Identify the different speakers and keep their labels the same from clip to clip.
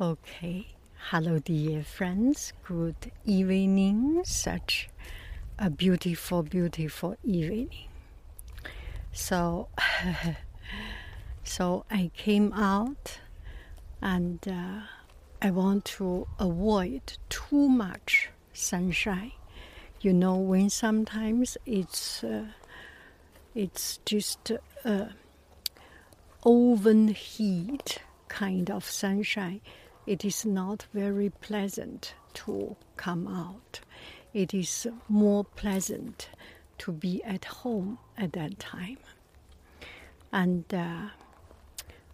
Speaker 1: Okay. Hello, dear friends. Good evening. Such a beautiful, beautiful evening. So, so I came out, and uh, I want to avoid too much sunshine. You know, when sometimes it's uh, it's just uh, oven heat kind of sunshine it is not very pleasant to come out. It is more pleasant to be at home at that time. And uh,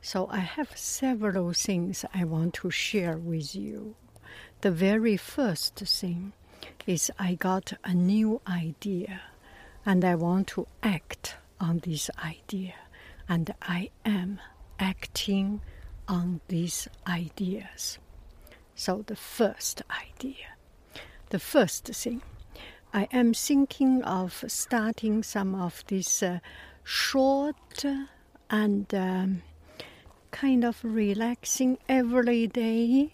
Speaker 1: so I have several things I want to share with you. The very first thing is I got a new idea and I want to act on this idea. And I am acting on these ideas. So, the first idea, the first thing, I am thinking of starting some of these uh, short and um, kind of relaxing every day,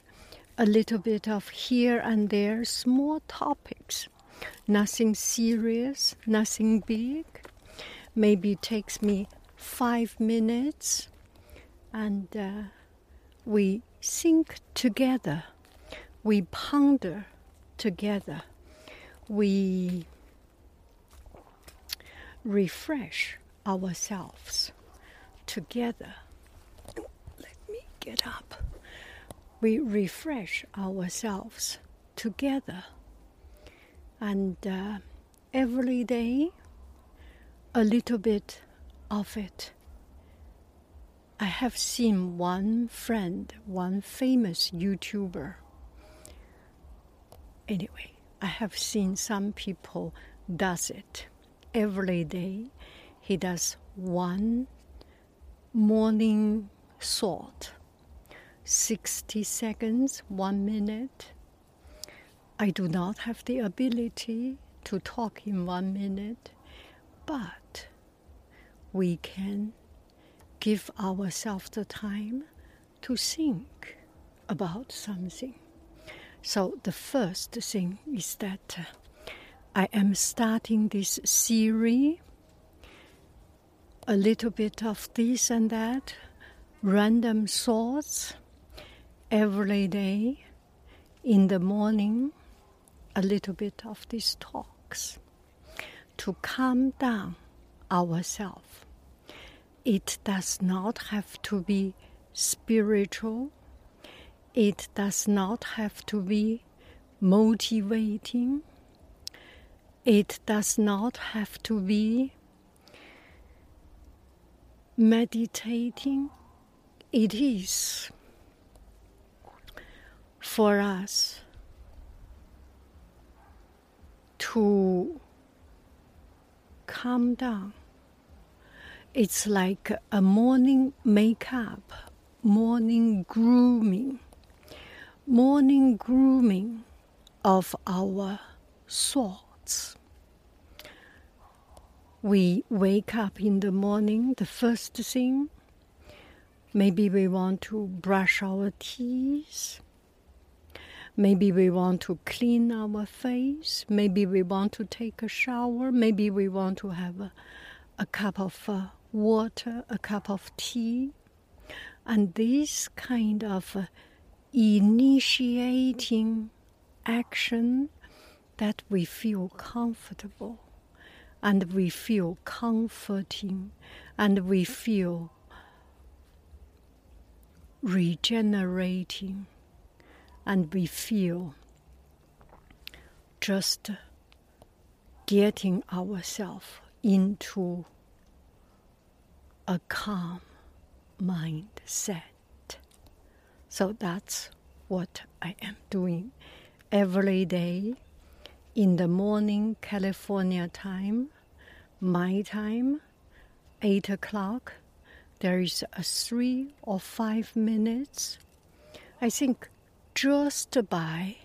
Speaker 1: a little bit of here and there, small topics. Nothing serious, nothing big. Maybe takes me five minutes and uh, we think together, we ponder together, we refresh ourselves together. Let me get up. We refresh ourselves together. And uh, every day, a little bit of it I have seen one friend, one famous YouTuber. Anyway, I have seen some people does it every day. He does one morning thought, 60 seconds, one minute. I do not have the ability to talk in one minute, but we can give ourselves the time to think about something. So, the first thing is that uh, I am starting this series, a little bit of this and that, random thoughts every day. In the morning, a little bit of these talks to calm down ourselves it does not have to be spiritual. It does not have to be motivating. It does not have to be meditating. It is for us to calm down it's like a morning makeup, morning grooming, morning grooming of our thoughts. We wake up in the morning, the first thing, maybe we want to brush our teeth. Maybe we want to clean our face. Maybe we want to take a shower. Maybe we want to have a, a cup of uh, water, a cup of tea, and this kind of uh, initiating action that we feel comfortable and we feel comforting and we feel regenerating and we feel just getting ourselves into a calm mindset. So that's what I am doing every day in the morning, California time, my time, 8 o'clock. There is a three or five minutes. I think just by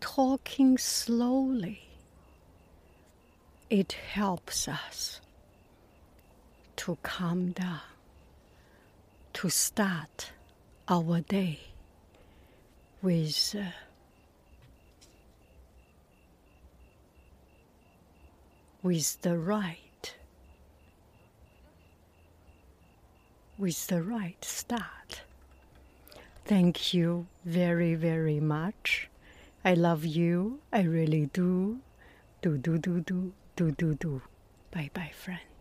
Speaker 1: talking slowly, it helps us to calm down, to start our day with uh, with the right with the right start. Thank you very very much. I love you. I really do. Do do do do do do do. Bye bye friend.